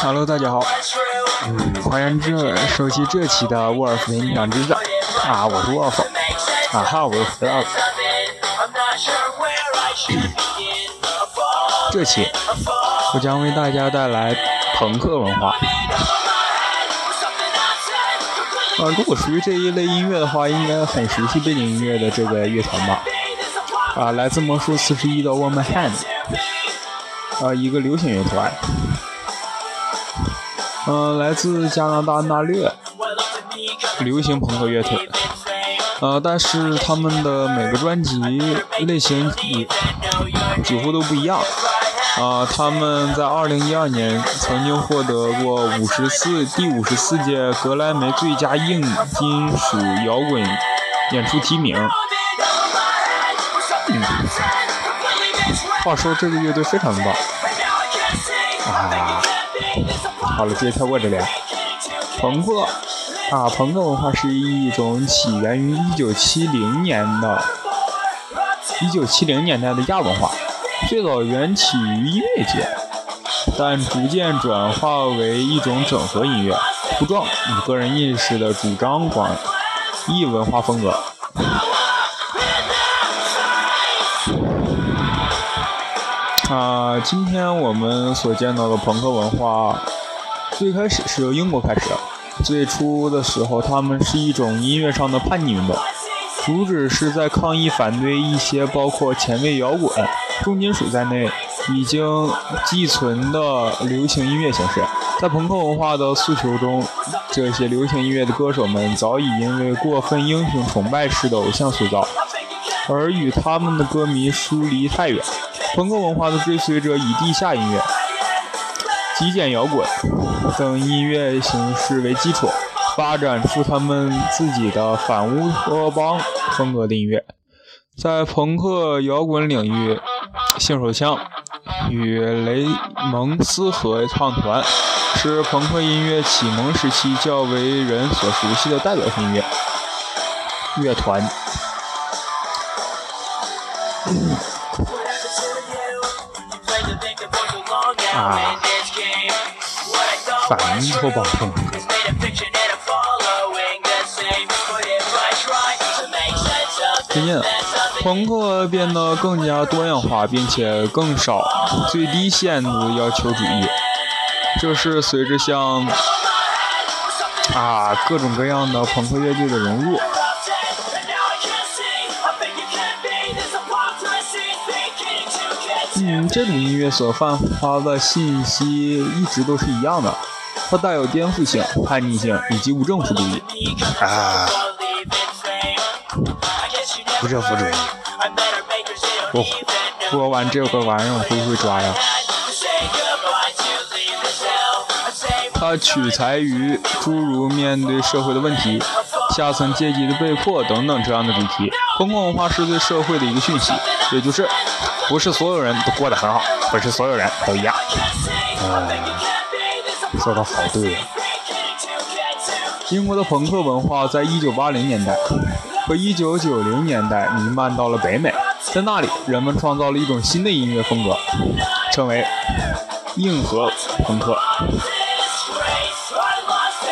Hello，大家好，嗯，欢迎这收听这期的沃尔夫的音响之战。啊，我是沃尔夫，啊哈，我又回来了。这期我将为大家带来朋克文化。啊，如果属于这一类音乐的话，应该很熟悉背景音乐的这个乐团吧？啊，来自魔术四十一的 Woman Hand，啊，一个流行乐团。嗯，来自加拿大纳略流行朋克乐团，呃，但是他们的每个专辑类型也几乎都不一样。啊，他们在二零一二年曾经获得过五十四第五十四届格莱美最佳硬金属摇滚演出提名。嗯，话说这个乐队非常的棒。啊。好了，直接跳过这里。朋克啊，朋克文化是一种起源于1970年的1970年代的亚文化，最早源起于音乐界，但逐渐转化为一种整合音乐、服装与个人意识的主张广义文化风格。啊，今天我们所见到的朋克文化。最开始是由英国开始的，最初的时候，他们是一种音乐上的叛逆运动，主旨是在抗议反对一些包括前卫摇滚、重金属在内已经寄存的流行音乐形式。在朋克文化的诉求中，这些流行音乐的歌手们早已因为过分英雄崇拜式的偶像塑造，而与他们的歌迷疏离太远。朋克文化的追随者以地下音乐。极简摇滚等音乐形式为基础，发展出他们自己的反乌托邦风格的音乐。在朋克摇滚领域，性手枪与雷蒙斯合唱团是朋克音乐启蒙时期较为人所熟悉的代表性音乐乐团。啊。反乌托邦。最近，朋克变得更加多样化，并且更少最低限度要求主义。这是随着像啊各种各样的朋克乐队的融入。嗯，这种音乐所散发的信息一直都是一样的。它带有颠覆性、叛逆性以及无政府主义。啊，无政府主义。我播完这个玩意儿，我会不会抓呀？它取材于诸如面对社会的问题、下层阶级的被迫等等这样的主题。公共文化是对社会的一个讯息，也就是不是所有人都过得很好，不是所有人都一样。嗯。说的好对呀！英国的朋克文化在一九八零年代和一九九零年代弥漫到了北美，在那里，人们创造了一种新的音乐风格，称为硬核朋克，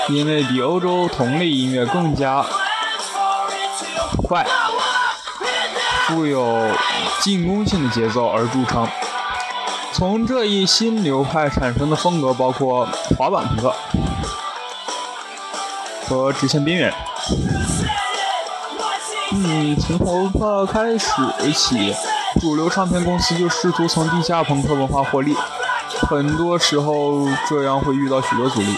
因为比欧洲同类音乐更加快、富有进攻性的节奏而著称。从这一新流派产生的风格包括滑板朋克和直线边缘。嗯，从朋克开始起，主流唱片公司就试图从地下朋克文化获利，很多时候这样会遇到许多阻力。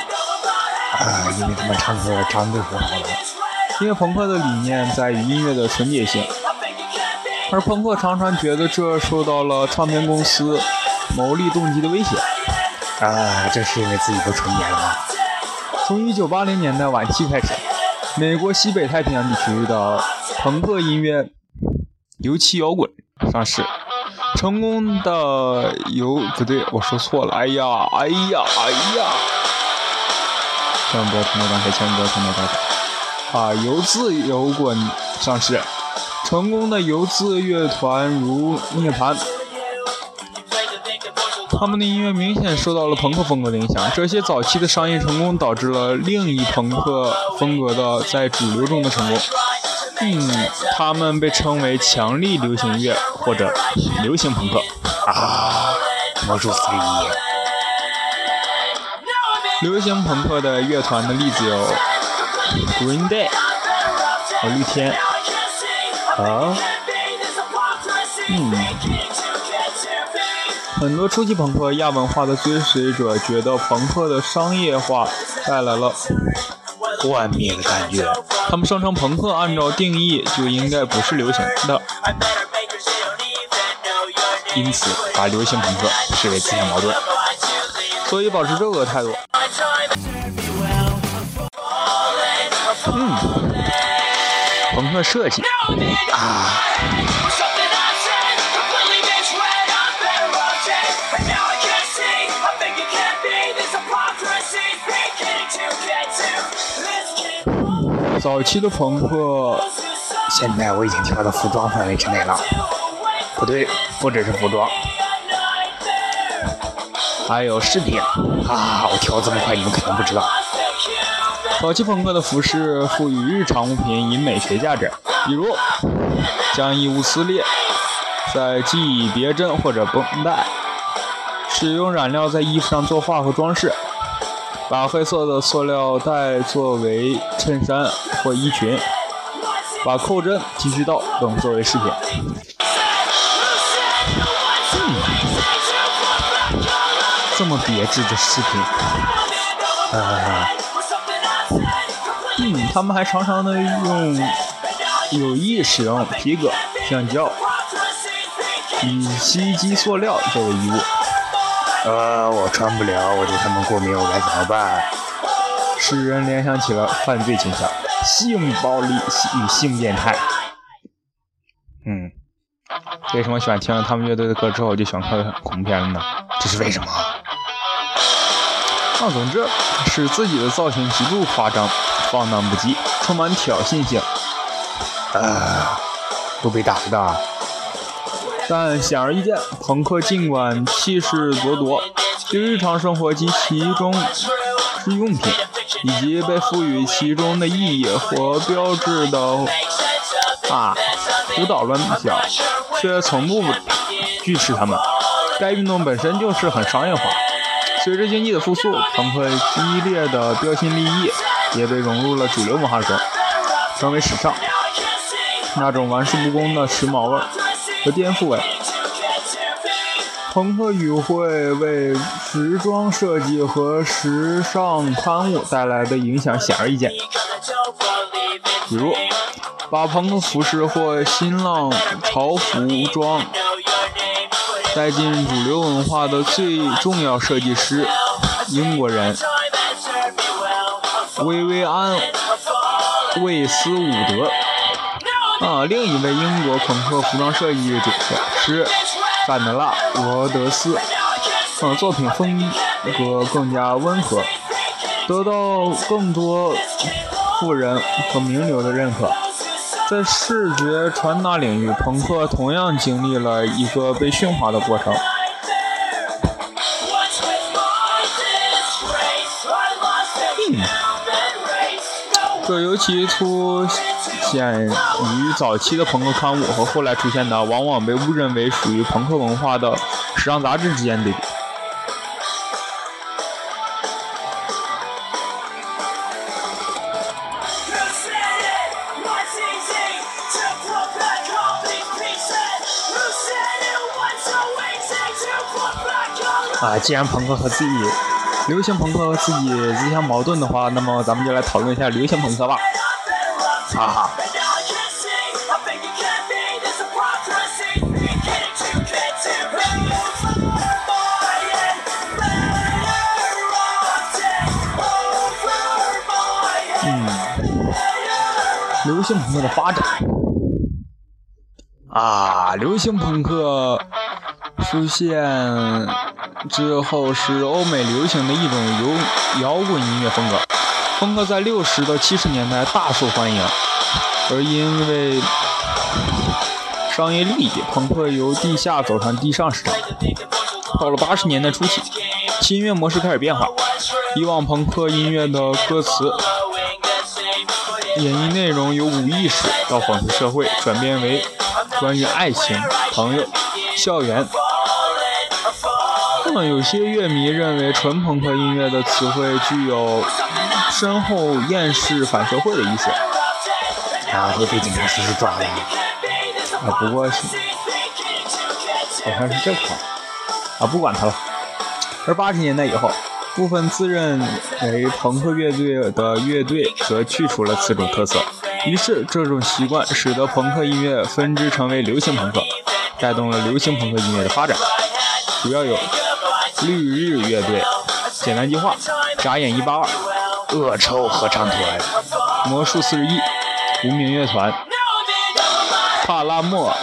啊，因为他们唱歌唱的很好的，因为朋克的理念在于音乐的纯洁性，而朋克常常觉得这受到了唱片公司。牟利动机的威胁啊，这是因为自己不纯洁了吗？从1980年代晚期开始，美国西北太平洋地区的朋克音乐尤其摇滚上市。成功的有不对，我说错了。哎呀，哎呀，哎呀！千万不要听到刚才，千万不要听到刚才。啊，游子摇滚上市，成功的游子乐团如涅槃。他们的音乐明显受到了朋克风格的影响。这些早期的商业成功导致了另一朋克风格的在主流中的成功。嗯，他们被称为强力流行乐或者流行朋克。啊，魔术师。流行朋克的乐团的例子有 Green Day 和绿天。啊？嗯。很多初期朋克亚文化的追随者觉得朋克的商业化带来了幻灭的感觉。他们声称朋克按照定义就应该不是流行的，因此把流行朋克视为自相矛盾。所以保持这个态度。嗯，朋克设计啊。早期的朋克，现在我已经跳到服装范围之内了。不对，不只是服装，还有饰品。啊，我跳这么快，你们肯定不知道。早期朋克的服饰赋予日常物品以美学价值，比如将衣物撕裂，在系以别针或者绷带，使用染料在衣服上作画和装饰。把黑色的塑料袋作为衬衫或衣裙，把扣针、剃须刀等作为饰品。这么别致的饰品。呃，嗯，他们还常常的用有意使用皮革、橡胶、乙烯基塑料作为衣物。呃，我穿不了，我对他们过敏，我该怎么办？使人联想起了犯罪倾向、性暴力与性变态。嗯，为什么喜欢听了他们乐队的歌之后就喜欢看恐怖片了呢？这是为什么？那总之，使自己的造型极度夸张、放荡不羁，充满挑衅性。啊，都被打的。但显而易见，朋克尽管气势咄咄，对日常生活及其中之用品，以及被赋予其中的意义和标志的啊胡捣乱想，却从不拒斥他们。该运动本身就是很商业化。随着经济的复苏，朋克激烈的标新立异也被融入了主流文化中，成为时尚。那种玩世不恭的时髦味。和颠覆味，朋克语会为时装设计和时尚刊物带来的影响显而易见。比如，把朋克服饰或新浪潮服装带进主流文化的最重要设计师，英国人薇薇安·魏斯伍德。啊，另一位英国朋克服装设计者是范德拉·罗德斯，啊，作品风格更加温和，得到更多富人和名流的认可。在视觉传达领域，朋克同样经历了一个被驯化的过程。这尤其出。现于早期的朋克刊物和后来出现的往往被误认为属于朋克文化的时尚杂志之间的。啊，既然朋克和自己流行朋克和自己自相矛盾的话，那么咱们就来讨论一下流行朋克吧。哈哈。嗯，流行朋克的发展，啊，流行朋克出现之后是欧美流行的一种摇摇滚音乐风格。朋克在六十到七十年代大受欢迎，而因为商业利益，朋克由地下走上地上市场。到了八十年代初期，新音乐模式开始变化。以往朋克音乐的歌词演绎内容由无意识到讽刺社会，转变为关于爱情、朋友、校园。那么，有些乐迷认为纯朋克音乐的词汇具有深厚厌世、反社会的意思。啊，会被警察叔叔抓了。啊，不过，好像是这块啊，不管他了。而八十年代以后，部分自认为朋克乐队的乐队则去除了此种特色，于是这种习惯使得朋克音乐分支成为流行朋克，带动了流行朋克音乐的发展。主要有绿日乐队、简单计划、眨眼一八二、恶臭合唱团、魔术四十一、无名乐团、帕拉莫。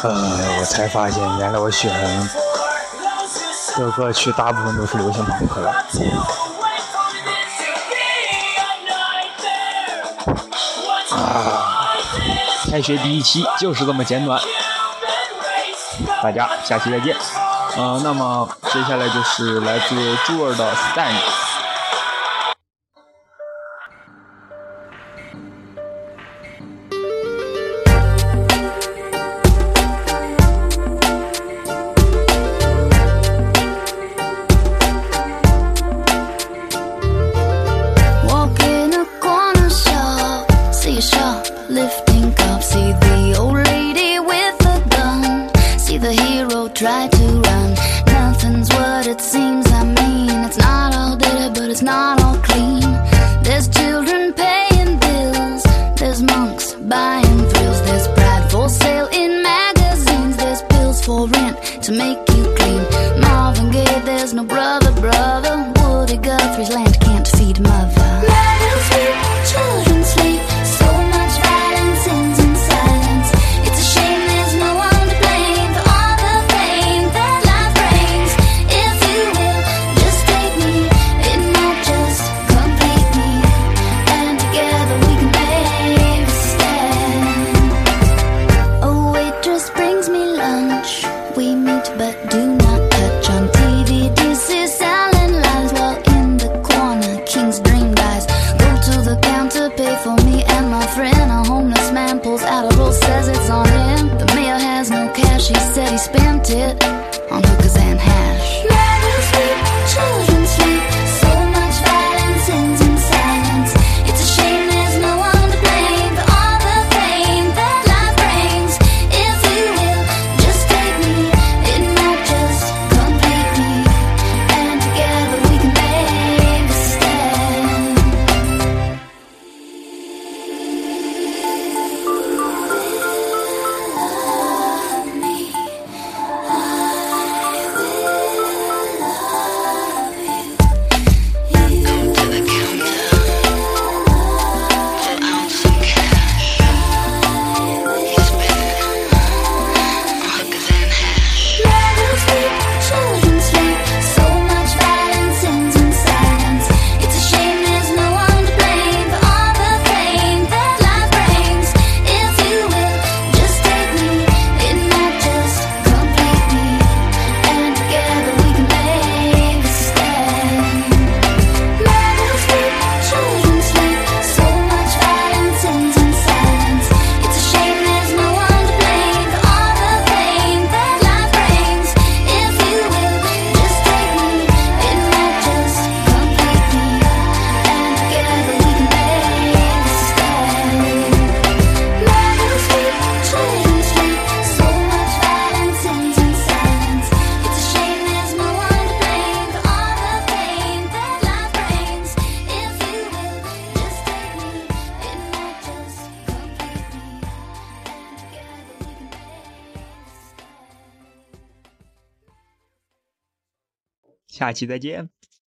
呃，我才发现，原来我喜欢的歌曲大部分都是流行朋克开学第一期就是这么简短，大家下期再见。呃，那么接下来就是来自朱儿的 stan。Nothing's what it seems, I mean. It's not all dirty, but it's not all clean. There's children paying bills, there's monks buying thrills, there's pride for sale in magazines, there's pills for rent to make spent it. 下期再见。